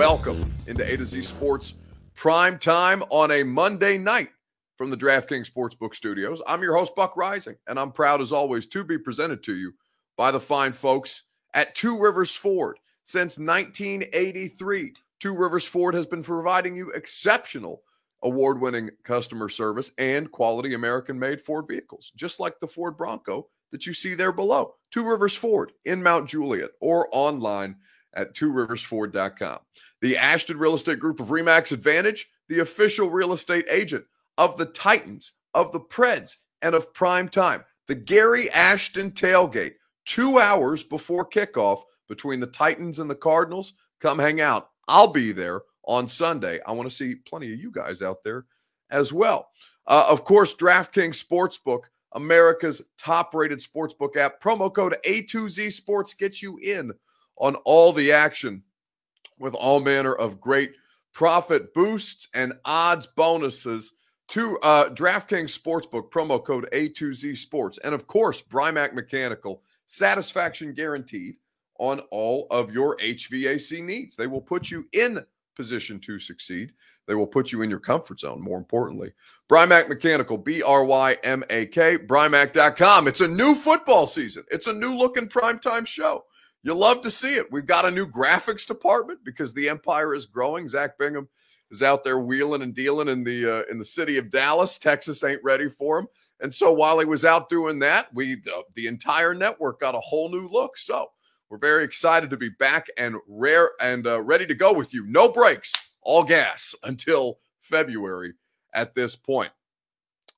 welcome into A to Z Sports Prime Time on a Monday night from the DraftKings Sportsbook Studios. I'm your host, Buck Reising, and I'm proud as always to be presented to you by the fine folks at Two Rivers Ford. Since 1983, Two Rivers Ford has been providing you exceptional award winning customer service and quality American made Ford vehicles, just like the Ford Bronco that you see there below. Two Rivers Ford in Mount Juliet or online at tworiversford.com. The Ashton Real Estate Group of Remax Advantage, the official real estate agent of the Titans, of the Preds, and of Prime Time. The Gary Ashton tailgate, two hours before kickoff between the Titans and the Cardinals. Come hang out. I'll be there on Sunday. I want to see plenty of you guys out there as well. Uh, of course, DraftKings Sportsbook, America's top rated sportsbook app. Promo code A2Z Sports gets you in on all the action with all manner of great profit boosts and odds bonuses to uh, DraftKings Sportsbook, promo code A2Z Sports. And of course, Brymak Mechanical, satisfaction guaranteed on all of your HVAC needs. They will put you in position to succeed. They will put you in your comfort zone, more importantly. Brymak Mechanical, B R Y M A K, Brymak.com. It's a new football season, it's a new looking primetime show. You love to see it. We've got a new graphics department because the empire is growing. Zach Bingham is out there wheeling and dealing in the uh, in the city of Dallas. Texas ain't ready for him, and so while he was out doing that, we uh, the entire network got a whole new look. So we're very excited to be back and rare and uh, ready to go with you. No breaks, all gas until February at this point.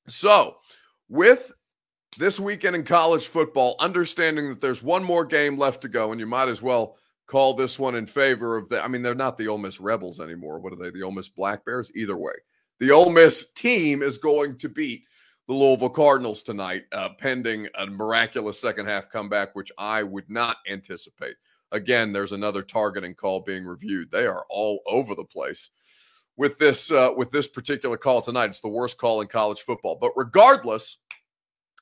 So with this weekend in college football, understanding that there's one more game left to go, and you might as well call this one in favor of the. I mean, they're not the Ole Miss Rebels anymore. What are they? The Ole Miss Black Bears? Either way, the Ole Miss team is going to beat the Louisville Cardinals tonight, uh, pending a miraculous second half comeback, which I would not anticipate. Again, there's another targeting call being reviewed. They are all over the place with this uh, with this particular call tonight. It's the worst call in college football. But regardless,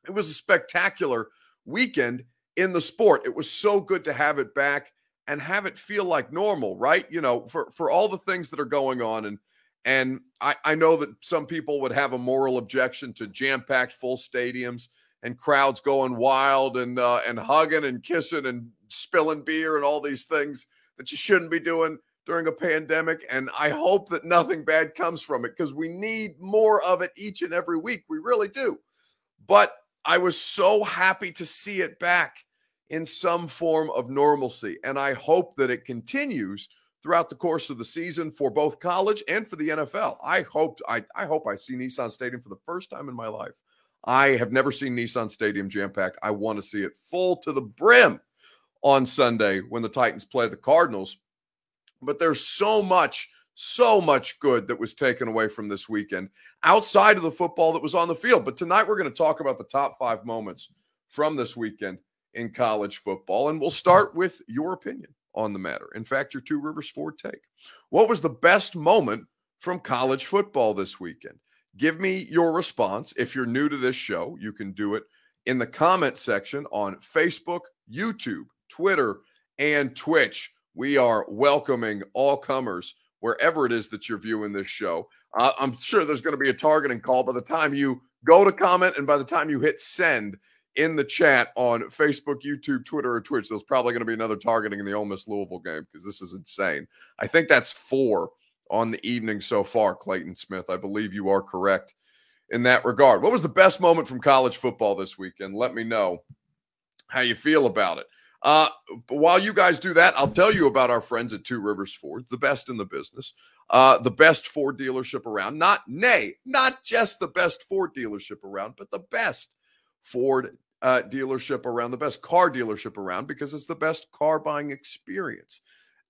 it was a spectacular weekend in the sport. It was so good to have it back and have it feel like normal, right? You know, for for all the things that are going on and and I, I know that some people would have a moral objection to jam-packed full stadiums and crowds going wild and uh, and hugging and kissing and spilling beer and all these things that you shouldn't be doing during a pandemic. And I hope that nothing bad comes from it because we need more of it each and every week. We really do. But I was so happy to see it back in some form of normalcy. And I hope that it continues throughout the course of the season for both college and for the NFL. I hope I, I hope I see Nissan Stadium for the first time in my life. I have never seen Nissan Stadium jam packed. I want to see it full to the brim on Sunday when the Titans play the Cardinals. But there's so much so much good that was taken away from this weekend outside of the football that was on the field. But tonight we're going to talk about the top five moments from this weekend in college football. And we'll start with your opinion on the matter. In fact, your Two Rivers Ford take. What was the best moment from college football this weekend? Give me your response. If you're new to this show, you can do it in the comment section on Facebook, YouTube, Twitter, and Twitch. We are welcoming all comers wherever it is that you're viewing this show. Uh, I'm sure there's going to be a targeting call by the time you go to comment and by the time you hit send in the chat on Facebook, YouTube, Twitter, or Twitch. There's probably going to be another targeting in the Ole Miss Louisville game because this is insane. I think that's four on the evening so far, Clayton Smith. I believe you are correct in that regard. What was the best moment from college football this weekend? Let me know how you feel about it. Uh, while you guys do that, I'll tell you about our friends at Two Rivers Ford, the best in the business, uh, the best Ford dealership around. Not nay, not just the best Ford dealership around, but the best Ford uh, dealership around, the best car dealership around, because it's the best car buying experience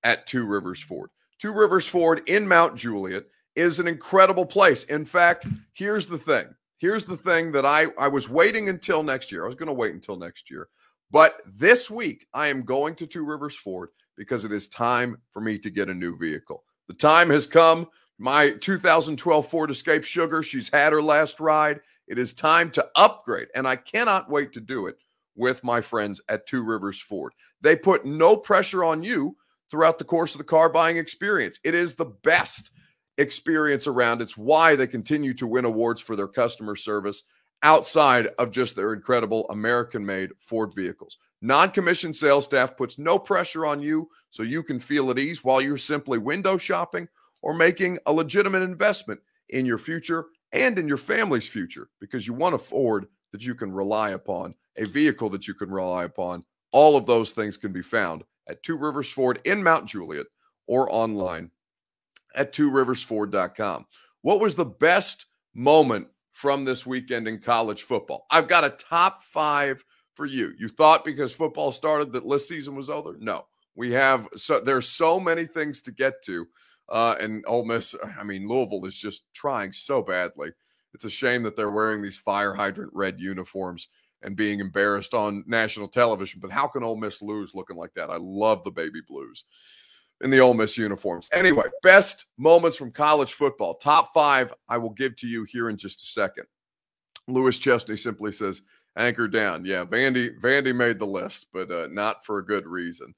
at Two Rivers Ford. Two Rivers Ford in Mount Juliet is an incredible place. In fact, here's the thing. Here's the thing that I, I was waiting until next year. I was going to wait until next year but this week, I am going to Two Rivers Ford because it is time for me to get a new vehicle. The time has come. My 2012 Ford Escape Sugar, she's had her last ride. It is time to upgrade, and I cannot wait to do it with my friends at Two Rivers Ford. They put no pressure on you throughout the course of the car buying experience. It is the best experience around. It's why they continue to win awards for their customer service outside of just their incredible American made Ford vehicles. Non commissioned sales staff puts no pressure on you so you can feel at ease while you're simply window shopping or making a legitimate investment in your future and in your family's future because you want a Ford that you can rely upon, a vehicle that you can rely upon. All of those things can be found at Two Rivers Ford in Mount Juliet or online at tworiversford.com. What was the best moment from this weekend in college football? I've got a top five for you. You thought because football started that list season was over? No. We have so there's so many things to get to. Uh, and Ole Miss, I mean, Louisville is just trying so badly. It's a shame that they're wearing these fire hydrant red uniforms and being embarrassed on national television. But how can Ole Miss lose looking like that? I love the baby blues in the Ole Miss uniforms. Anyway, best moments from college football. Top five I will give to you here in just a second. Lewis Chesney simply says, anchor down. Yeah, Vandy Vandy made the list, but uh, not for a good reason.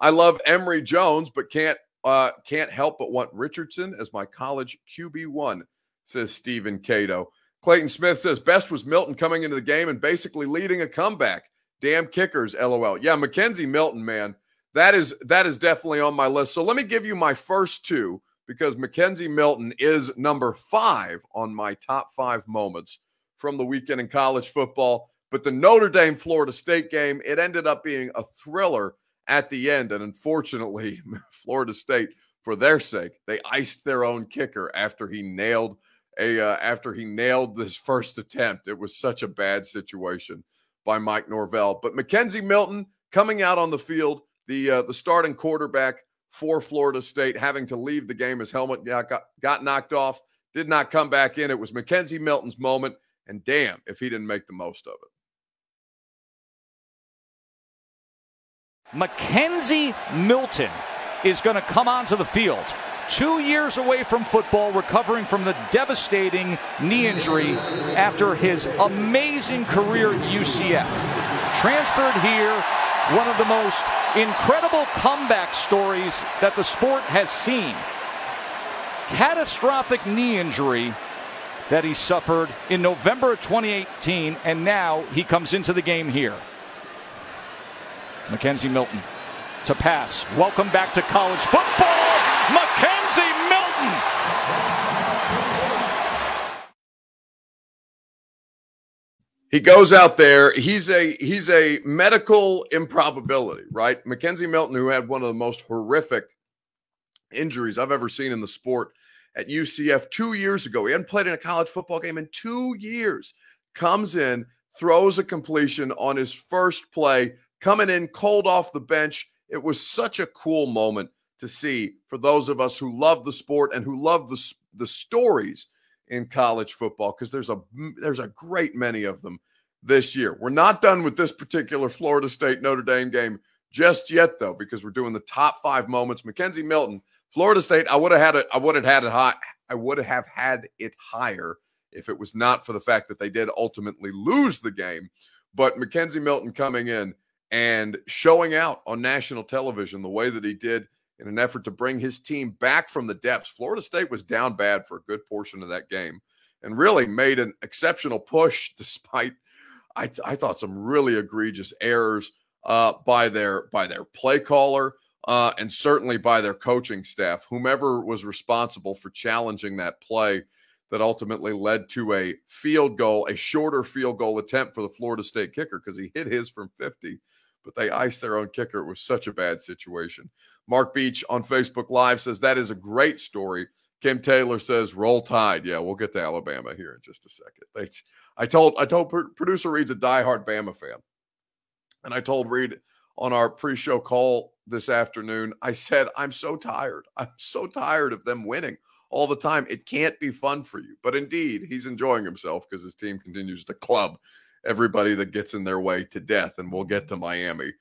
I love Emory Jones, but can't uh, can't help but want Richardson as my college QB one, says Stephen Cato. Clayton Smith says best was Milton coming into the game and basically leading a comeback. Damn kickers, lol. Yeah, McKenzie Milton, man, that is that is definitely on my list. So let me give you my first two because McKenzie Milton is number five on my top five moments from the weekend in college football. But the Notre Dame Florida State game, it ended up being a thriller at the end. And unfortunately, Florida State, for their sake, they iced their own kicker after he nailed a uh, after he nailed this first attempt. It was such a bad situation by Mike Norvell. But McKenzie Milton coming out on the field, the uh, the starting quarterback for Florida State, having to leave the game. His helmet got, got, got knocked off, did not come back in. It was McKenzie Milton's moment. And damn if he didn't make the most of it. McKenzie Milton is going to come onto the field. Two years away from football, recovering from the devastating knee injury after his amazing career at UCF. Transferred here, one of the most incredible comeback stories that the sport has seen. Catastrophic knee injury that he suffered in November of 2018, and now he comes into the game here. McKenzie Milton to pass. Welcome back to college football. McKenzie Milton. He goes out there. He's a he's a medical improbability, right? McKenzie Milton, who had one of the most horrific injuries I've ever seen in the sport at UCF two years ago. He hadn't played in a college football game in two years. Comes in, throws a completion on his first play coming in cold off the bench. It was such a cool moment to see for those of us who love the sport and who love the, the stories in college football because there's a there's a great many of them this year. We're not done with this particular Florida State Notre Dame game just yet though because we're doing the top 5 moments. McKenzie Milton, Florida State, I would have had it I would have had it high I would have had it higher if it was not for the fact that they did ultimately lose the game. But McKenzie Milton coming in and showing out on national television the way that he did in an effort to bring his team back from the depths. Florida State was down bad for a good portion of that game and really made an exceptional push despite I, I thought some really egregious errors uh, by their by their play caller uh, and certainly by their coaching staff, whomever was responsible for challenging that play that ultimately led to a field goal, a shorter field goal attempt for the Florida State kicker because he hit his from 50 but they iced their own kicker. It was such a bad situation. Mark Beach on Facebook Live says that is a great story. Kim Taylor says roll tide. Yeah, we'll get to Alabama here in just a second. They, I told I told producer Reed's a diehard Bama fan, and I told Reed on our pre-show call this afternoon. I said I'm so tired. I'm so tired of them winning all the time. It can't be fun for you. But indeed, he's enjoying himself because his team continues to club everybody that gets in their way to death. And we'll get to Miami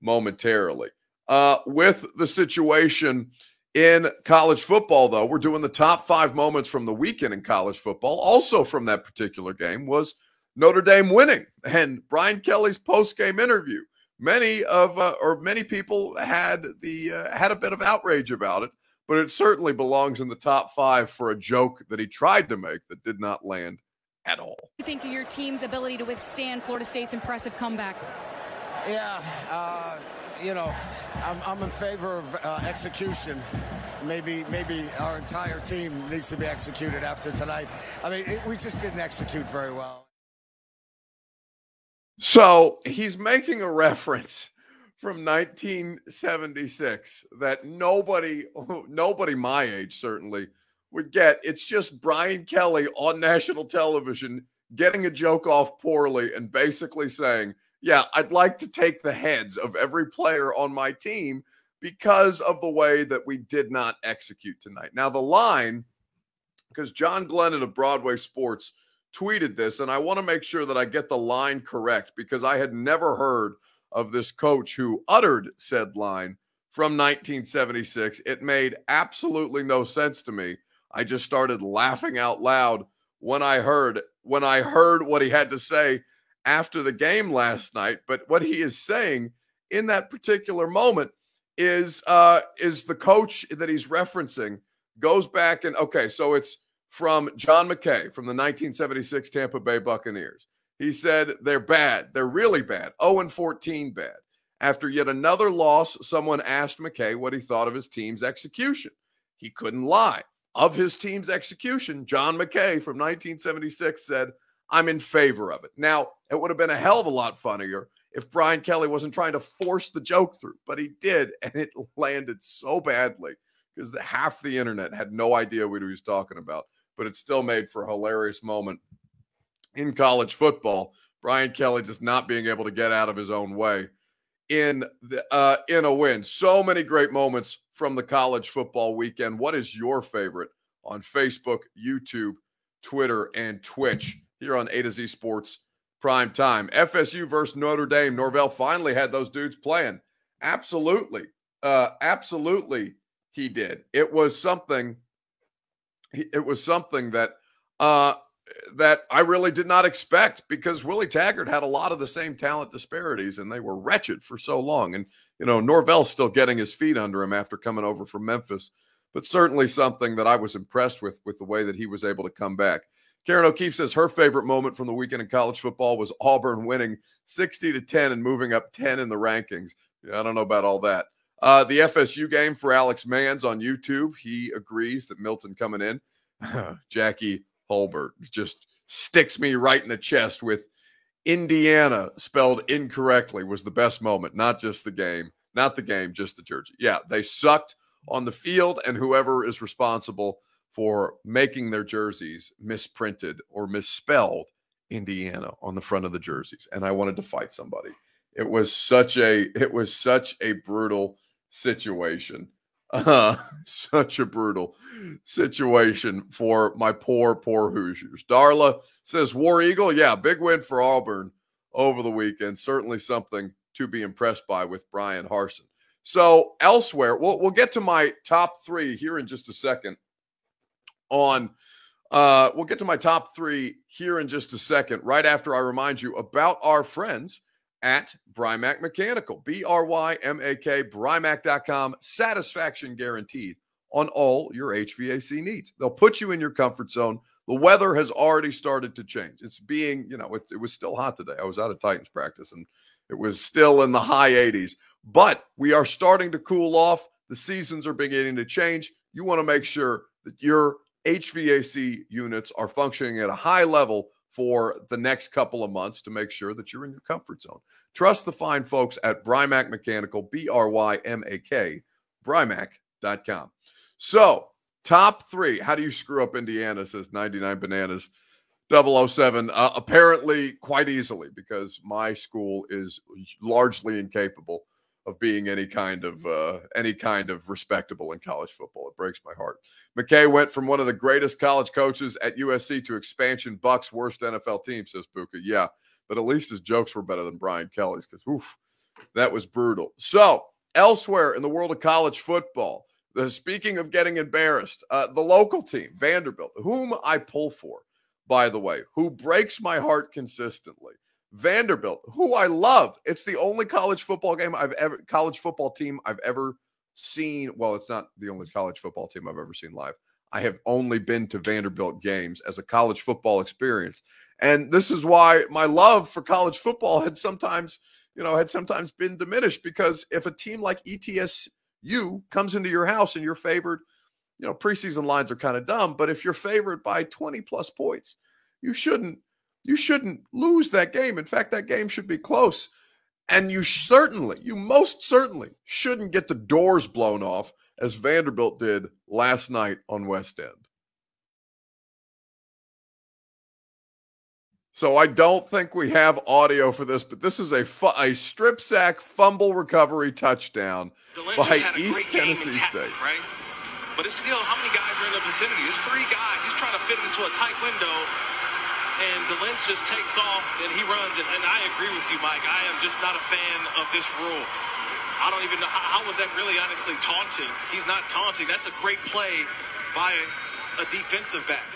momentarily. Uh, with the situation in college football, though, we're doing the top five moments from the weekend in college football. Also, from that particular game was Notre Dame winning and Brian Kelly's post game interview. many of uh, or many people had the uh, had a bit of outrage about it, but it certainly belongs in the top five for a joke that he tried to make that did not land at all. You think of your team's ability to withstand Florida State's impressive comeback? Yeah, uh, you know, I'm, I'm in favor of uh, execution. Maybe, maybe our entire team needs to be executed after tonight. I mean, it, we just didn't execute very well. So he's making a reference from 1976 that nobody, nobody my age certainly would get. It's just Brian Kelly on national television getting a joke off poorly and basically saying, Yeah, I'd like to take the heads of every player on my team because of the way that we did not execute tonight. Now, the line, because John Glennon of Broadway Sports tweeted this, and I want to make sure that I get the line correct because I had never heard of this coach who uttered said line from 1976. It made absolutely no sense to me. I just started laughing out loud when I heard when I heard what he had to say after the game last night. But what he is saying in that particular moment is uh is the coach that he's referencing goes back and okay, so it's from John McKay from the 1976 Tampa Bay Buccaneers. He said they're bad. They're really bad. 0 and 14 bad. After yet another loss, someone asked McKay what he thought of his team's execution. He couldn't lie. Of his team's execution, John McKay from 1976 said, I'm in favor of it. Now, it would have been a hell of a lot funnier if Brian Kelly wasn't trying to force the joke through, but he did, and it landed so badly because the, half the internet had no idea what he was talking about but it still made for a hilarious moment in college football. Brian Kelly just not being able to get out of his own way in the uh, in a win. So many great moments from the college football weekend. What is your favorite on Facebook, YouTube, Twitter, and Twitch here on A to Z Sports Prime Time? FSU versus Notre Dame. Norvell finally had those dudes playing. Absolutely, uh, absolutely, he did. It was something it was something that uh, that I really did not expect because Willie Taggart had a lot of the same talent disparities and they were wretched for so long. And, you know, Norvell's still getting his feet under him after coming over from Memphis, but certainly something that I was impressed with, with the way that he was able to come back. Karen O'Keefe says her favorite moment from the weekend in college football was Auburn winning 60 to 10 and moving up 10 in the rankings. Yeah, I don't know about all that. Uh, the FSU game for Alex Mans on YouTube. He agrees that Milton coming in. Jackie Holbert just sticks me right in the chest with Indiana spelled incorrectly was the best moment, not just the game, not the game, just the jersey. Yeah, they sucked on the field, and whoever is responsible for making their jerseys misprinted or misspelled Indiana on the front of the jerseys. And I wanted to fight somebody. It was such a it was such a brutal situation. Uh, such a brutal situation for my poor, poor Hoosiers. Darla says War Eagle, yeah, big win for Auburn over the weekend. Certainly something to be impressed by with Bryan Harsin. So elsewhere, we'll we'll get to my top three here in just a second. On uh, we'll get to my top three here in just a second, right after I remind you about our friends at Brymak Mechanical. B R Y M A K, Brymak.com. Satisfaction guaranteed on all your HVAC needs. They'll put you in your comfort zone. The weather has already started to change. It's being, you know, it, it was still hot today. I was out of Titans practice and it was still in the high 80s, but we are starting to cool off. The seasons are beginning to change. You want to make sure that your HVAC units are functioning at a high level for the next couple of months to make sure that you're in your comfort zone. Trust the fine folks at Brymak Mechanical, B R Y M A K, Brymak.com. So, top three. How do you screw up Indiana? Says 99 Bananas 007. Uh, apparently, quite easily, because my school is largely incapable of being any kind of uh, any kind of respectable in college football. It breaks my heart. McKay went from one of the greatest college coaches at USC to expansion Bucks worst NFL team, says Buka. Yeah, but at least his jokes were better than Brian Kelly's because oof, that was brutal. So elsewhere in the world of college football, the speaking of getting embarrassed, uh, the local team Vanderbilt, whom I pull for, by the way, who breaks my heart consistently. Vanderbilt, who I love. It's the only college football game I've ever college football team I've ever seen. Well, it's not the only college football team I've ever seen live. I have only been to Vanderbilt games as a college football experience. And this is why my love for college football had sometimes, you know, had sometimes been diminished because if a team like ETSU comes into your house and you're favored, you know, preseason lines are kind of dumb, but if you're favored by 20 plus points, you shouldn't you shouldn't lose that game. In fact, that game should be close. And you certainly, you most certainly shouldn't get the doors blown off as Vanderbilt did last night on West End. So I don't think we have audio for this, but this is a fu- a strip sack fumble recovery touchdown by East Tennessee State. Right? But it's still how many guys are in the vicinity? There's three guys. He's trying to fit into a tight window, and DeLynch just takes off and he runs. And, and I agree with you, Mike. I am just not a fan of this rule. I don't even know how, how was that really honestly taunting. He's not taunting. That's a great play by a, a defensive back.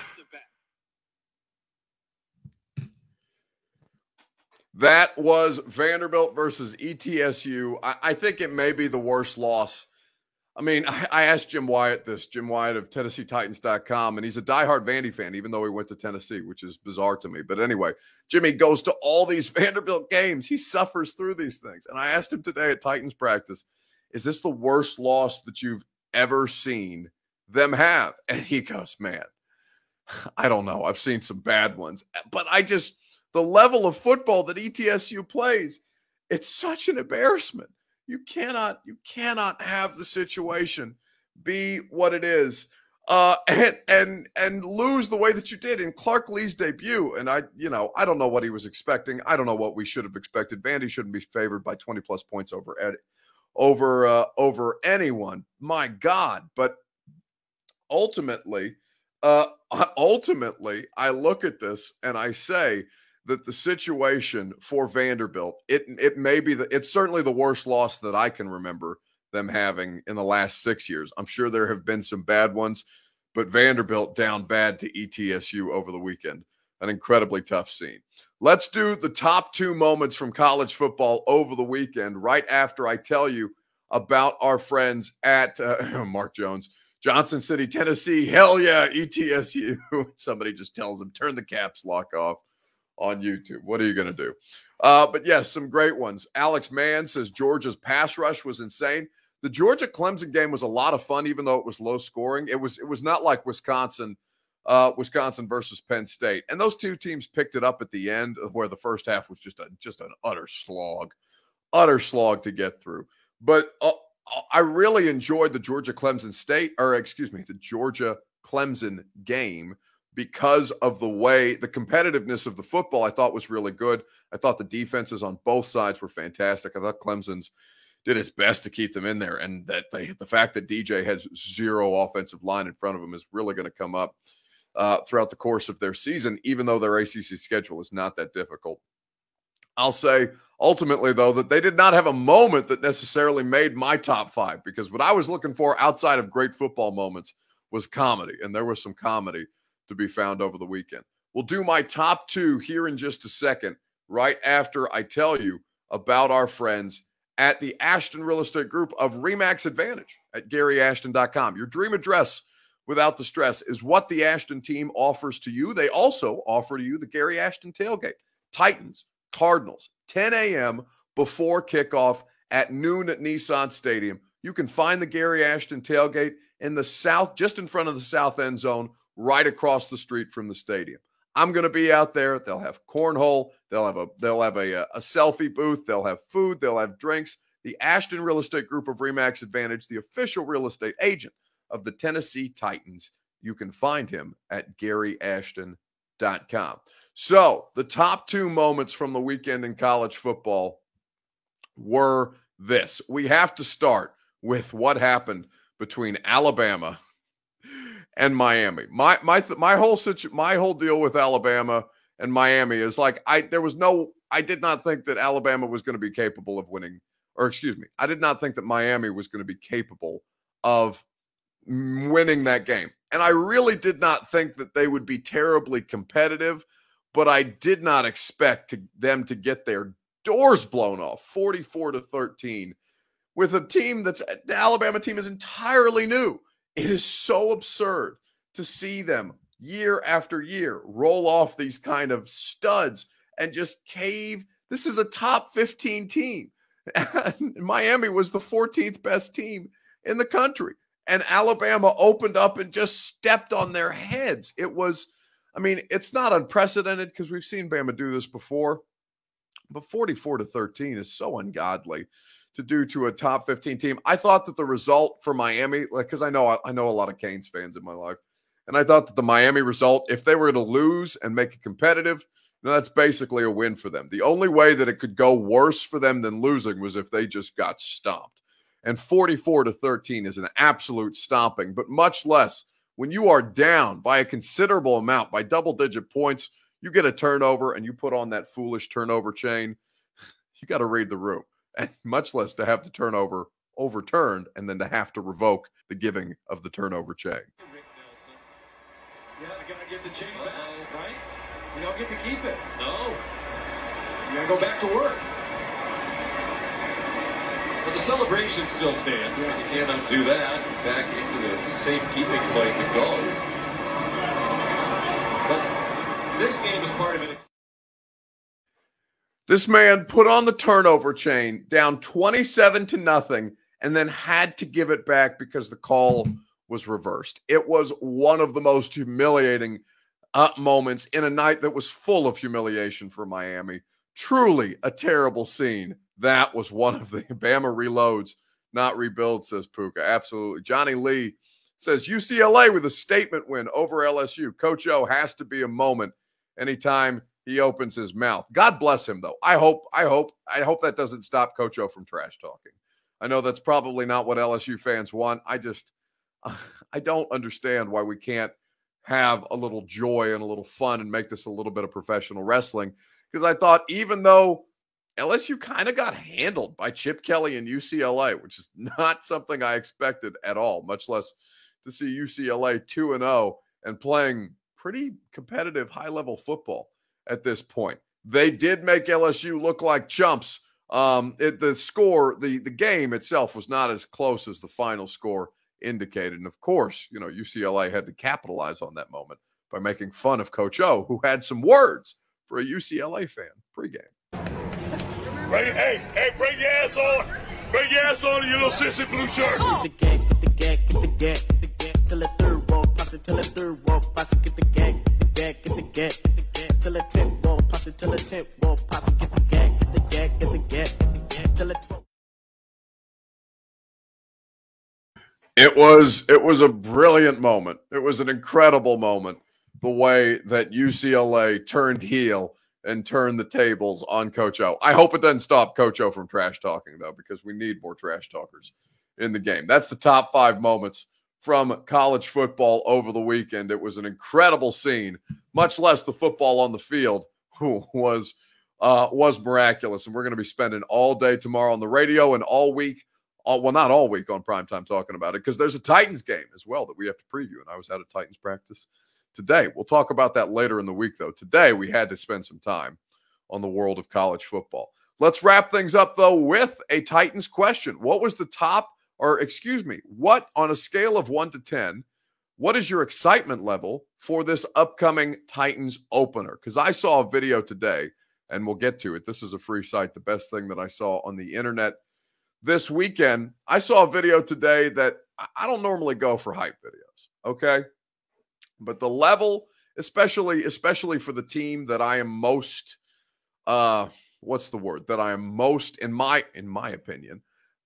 That was Vanderbilt versus ETSU. I, I, think it may be the worst loss. I mean, I, asked Jim Wyatt this, Jim Wyatt of TennesseeTitans.com, and he's a diehard Vandy fan, even though he went to Tennessee, which is bizarre to me. But anyway, Jimmy goes to all these Vanderbilt games. He suffers through these things. And I asked him today at Titans practice, is this the worst loss that you've ever seen them have? And he goes, man, I don't know. I've seen some bad ones, but I just – the level of football that ETSU plays, it's such an embarrassment. You cannot, you cannot have the situation be what it is uh, and and and lose the way that you did in Clark Lea's debut. And I, you know, I don't know what he was expecting. I don't know what we should have expected. Vandy shouldn't be favored by 20 plus points over Ed, over uh, over anyone. My God! But ultimately, uh, ultimately, I look at this and I say that the situation for Vanderbilt, it it may be the it's certainly the worst loss that I can remember them having in the last six years. I'm sure there have been some bad ones, but Vanderbilt down bad to ETSU over the weekend. An incredibly tough scene. Let's do the top two moments from college football over the weekend, right after I tell you about our friends at uh, Mark Jones, Johnson City, Tennessee. Hell yeah, ETSU. Somebody just tells them, turn the caps lock off on YouTube. What are you going to do? Uh, but yes, some great ones. Alex Mann says Georgia's pass rush was insane. The Georgia Clemson game was a lot of fun, even though it was low scoring. It was it was not like Wisconsin, uh, Wisconsin versus Penn State, and those two teams picked it up at the end, where the first half was just a just an utter slog, utter slog to get through. But uh, I really enjoyed the Georgia Clemson State, or excuse me, the Georgia Clemson game because of the way the competitiveness of the football I thought was really good. I thought the defenses on both sides were fantastic. I thought Clemson's did its best to keep them in there and that they the fact that DJ has zero offensive line in front of him is really going to come up uh, throughout the course of their season even though their ACC schedule is not that difficult. I'll say ultimately though that they did not have a moment that necessarily made my top 5 because what I was looking for outside of great football moments was comedy and there was some comedy to be found over the weekend. We'll do my top two here in just a second, right after I tell you about our friends at the Ashton Real Estate Group of Remax Advantage at GaryAshton.com. Your dream address without the stress is what the Ashton team offers to you. They also offer to you the Gary Ashton tailgate. Titans, Cardinals, 10 a.m. before kickoff at noon at Nissan Stadium. You can find the Gary Ashton tailgate in the south, just in front of the south end zone right across the street from the stadium. I'm going to be out there. They'll have cornhole. They'll have a they'll have a, a selfie booth. They'll have food. They'll have drinks. The Ashton Real Estate Group of Remax Advantage, the official real estate agent of the Tennessee Titans. You can find him at GaryAshton.com. So the top two moments from the weekend in college football were this. We have to start with what happened between Alabama and Miami. My my my whole situ- my whole deal with Alabama and Miami is like I there was no I did not think that Alabama was going to be capable of winning or excuse me, I did not think that Miami was going to be capable of winning that game. And I really did not think that they would be terribly competitive, but I did not expect to, them to get their doors blown off 44 to 13 with a team that's uh, the Alabama team is entirely new. It is so absurd to see them year after year roll off these kind of studs and just cave. This is a top 15 team. Miami was the 14th best team in the country. And Alabama opened up and just stepped on their heads. It was, I mean, it's not unprecedented because we've seen Bama do this before, but 44 to 13 is so ungodly to do to a top 15 team. I thought that the result for Miami, like, because I know I know a lot of Canes fans in my life, and I thought that the Miami result, if they were to lose and make it competitive, you know, that's basically a win for them. The only way that it could go worse for them than losing was if they just got stomped. And 44 to 13 is an absolute stomping, but much less when you are down by a considerable amount, by double digit points, you get a turnover and you put on that foolish turnover chain. You got to read the room, and much less to have the turnover overturned and then to have to revoke the giving of the turnover chain. Yeah, you gotta give the chain back, right? You don't get to keep it. No. You gotta go back to work. But the celebration still stands. Yeah. You can't undo that. Back into the safekeeping place it goes. But this game is part of it. This man put on the turnover chain down 27 to nothing and then had to give it back because the call was reversed. It was one of the most humiliating uh, moments in a night that was full of humiliation for Miami. Truly a terrible scene. That was one of the Bama reloads, not rebuild, says Puka. Absolutely. Johnny Lee says UCLA with a statement win over LSU. Coach O has to be a moment anytime he opens his mouth. God bless him, though. I hope, I hope, I hope that doesn't stop Coach O from trash talking. I know that's probably not what LSU fans want. I just, I don't understand why we can't have a little joy and a little fun and make this a little bit of professional wrestling. Because I thought, even though LSU kind of got handled by Chip Kelly and UCLA, which is not something I expected at all, much less to see UCLA 2 and 0 and playing pretty competitive high level football at this point. They did make LSU look like chumps. Um, it, the score, the the game itself was not as close as the final score indicated. And of course, you know, UCLA had to capitalize on that moment by making fun of Coach O, who had some words for a UCLA fan pregame. Bring, hey, hey, bring your ass on. Bring your ass on in your little sissy blue shirt. Get the gag, get the gag, get the gag, get the gag, till the third wall pops it, till the third wall pops it, get the gag, get the gag, get the gag, get the gag, till the tenth wall pops it, till the tenth wall pops it, get the gag, get the gag, get the gag, get the gag, till. It was it was a brilliant moment. It was an incredible moment. The way that UCLA turned heel and turned the tables on Coach O. I hope it doesn't stop Coach O from trash talking though, because we need more trash talkers in the game. That's the top five moments from college football over the weekend. It was an incredible scene, much less the football on the field, who was uh, was miraculous. And we're going to be spending all day tomorrow on the radio and all week all, well, not all week on primetime talking about it because there's a Titans game as well that we have to preview. And I was at a Titans practice today. We'll talk about that later in the week, though. Today, we had to spend some time on the world of college football. Let's wrap things up, though, with a Titans question. What was the top, or excuse me, what on a scale of one to 10, what is your excitement level for this upcoming Titans opener? Because I saw a video today, and we'll get to it. This is a free site, the best thing that I saw on the internet this weekend, I saw a video today that I don't normally go for hype videos, okay? But the level, especially especially for the team that I am most uh what's the word? That I am most in my in my opinion,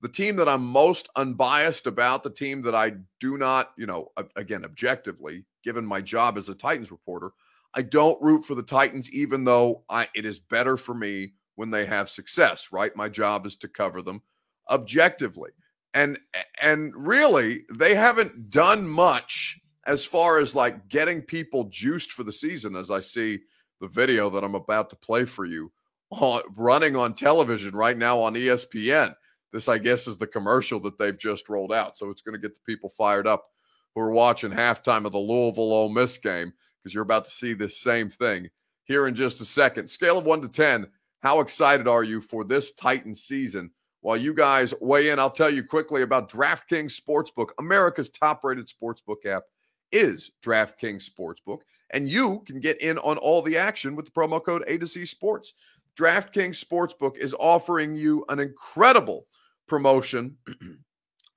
the team that I'm most unbiased about, the team that I do not, you know, again, objectively, given my job as a Titans reporter, I don't root for the Titans even though I it is better for me when they have success, right? My job is to cover them objectively. And and really, they haven't done much as far as like getting people juiced for the season as I see the video that I'm about to play for you on, running on television right now on ESPN. This, I guess, is the commercial that they've just rolled out. So it's going to get the people fired up who are watching halftime of the Louisville Ole Miss game because you're about to see this same thing here in just a second. Scale of one to 10, how excited are you for this Titan season? While you guys weigh in, I'll tell you quickly about DraftKings Sportsbook, America's top rated sportsbook app is DraftKings Sportsbook, and you can get in on all the action with the promo code A to Z Sports. DraftKings Sportsbook is offering you an incredible promotion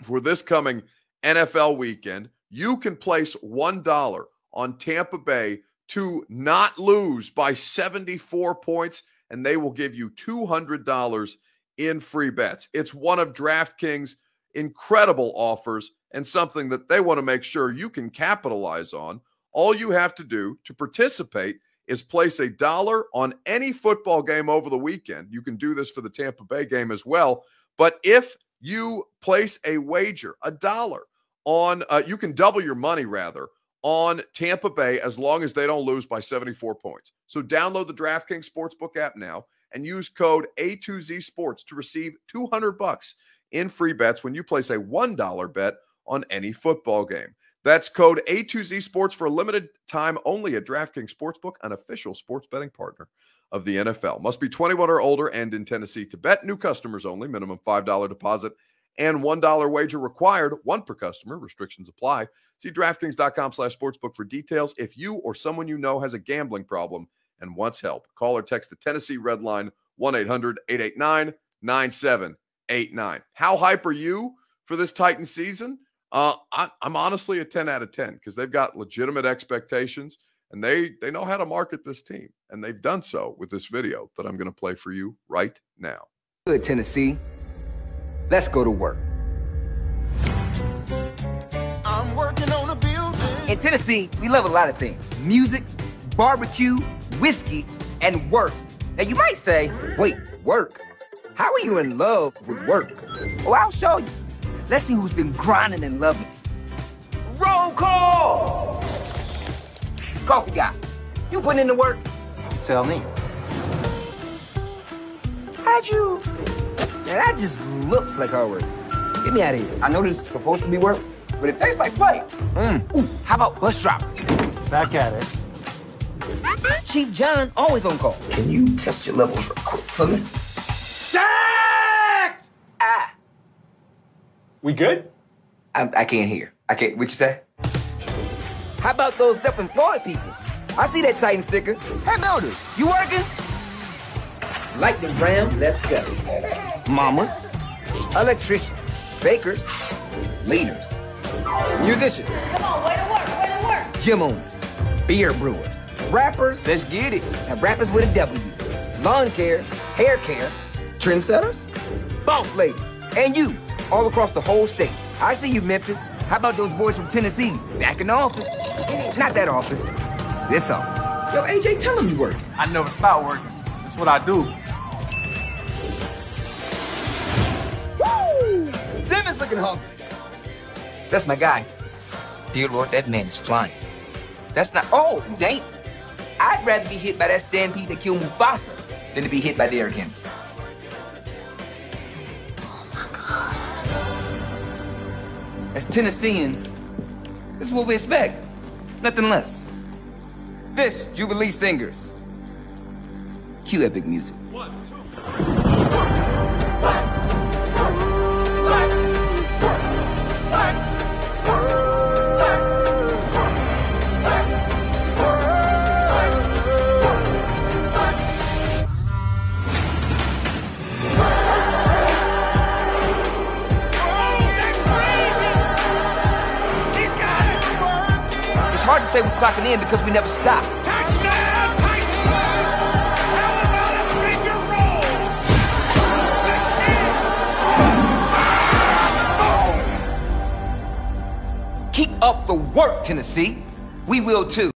for this coming NFL weekend. You can place $1 on Tampa Bay to not lose by 74 points, and they will give you $200 in free bets. It's one of DraftKings' incredible offers and something that they want to make sure you can capitalize on. All you have to do to participate is place a dollar on any football game over the weekend. You can do this for the Tampa Bay game as well. But if you place a wager, a dollar on, uh, you can double your money rather on Tampa Bay as long as they don't lose by 74 points. So download the DraftKings Sportsbook app now and use code A2Z Sports to receive 200 bucks in free bets when you place a $1 bet on any football game. That's code A2Z Sports for a limited time only at DraftKings Sportsbook, an official sports betting partner of the NFL. Must be 21 or older and in Tennessee to bet. New customers only. Minimum $5 deposit and $1 wager required. One per customer. Restrictions apply. See DraftKings.com slash sportsbook for details. If you or someone you know has a gambling problem and wants help, call or text the Tennessee Red Line 1-800-889-9789. How hype are you for this Titan season? Uh, I, I'm honestly a 10 out of 10 because they've got legitimate expectations and they they know how to market this team and they've done so with this video that i'm going to play for you right now. Good tennessee. Let's go to work. I'm working on a building. in tennessee we love a lot of things. Music barbecue whiskey and work. Now you might say wait work? How are you in love with work? Well i'll show you. Let's see who's been grinding and loving. Roll call coffee guy you putting in the work Tell me. How'd you? Man, that just looks like hard work. Get me out of here. I know this is supposed to be work, but it tastes like play. Mm. Ooh, how about bus drop? Back at it. Chief John, always on call. Can you test your levels real quick for me? Sacked! Ah, We good? I, I can't hear. I can't. What you say? How about those self-employed people? I see that Titan sticker. Hey, builders, you working? Lightning Ram, let's go. Mamas, electricians, bakers, leaders, musicians. Come on, way to work, way to work. gym owners, beer brewers, rappers, let's get it, and rappers with a W, lawn care, hair care, trendsetters, boss ladies, and you, all across the whole state. I see you, Memphis. How about those boys from Tennessee, back in the office? Not that office, this office. Yo, AJ, tell them you work. I never stop working. That's what I do. Woo! Simmons looking hungry. That's my guy. Dear Lord, that man is flying. That's not. Oh, dang. I'd rather be hit by that stampede that killed Mufasa than to be hit by Derrick Henry. As Tennesseans, this is what we expect. Nothing less. This, Jubilee Singers. Cue epic music. It's hard to say we're clocking in because we never stop. Keep up the work, Tennessee. We will too.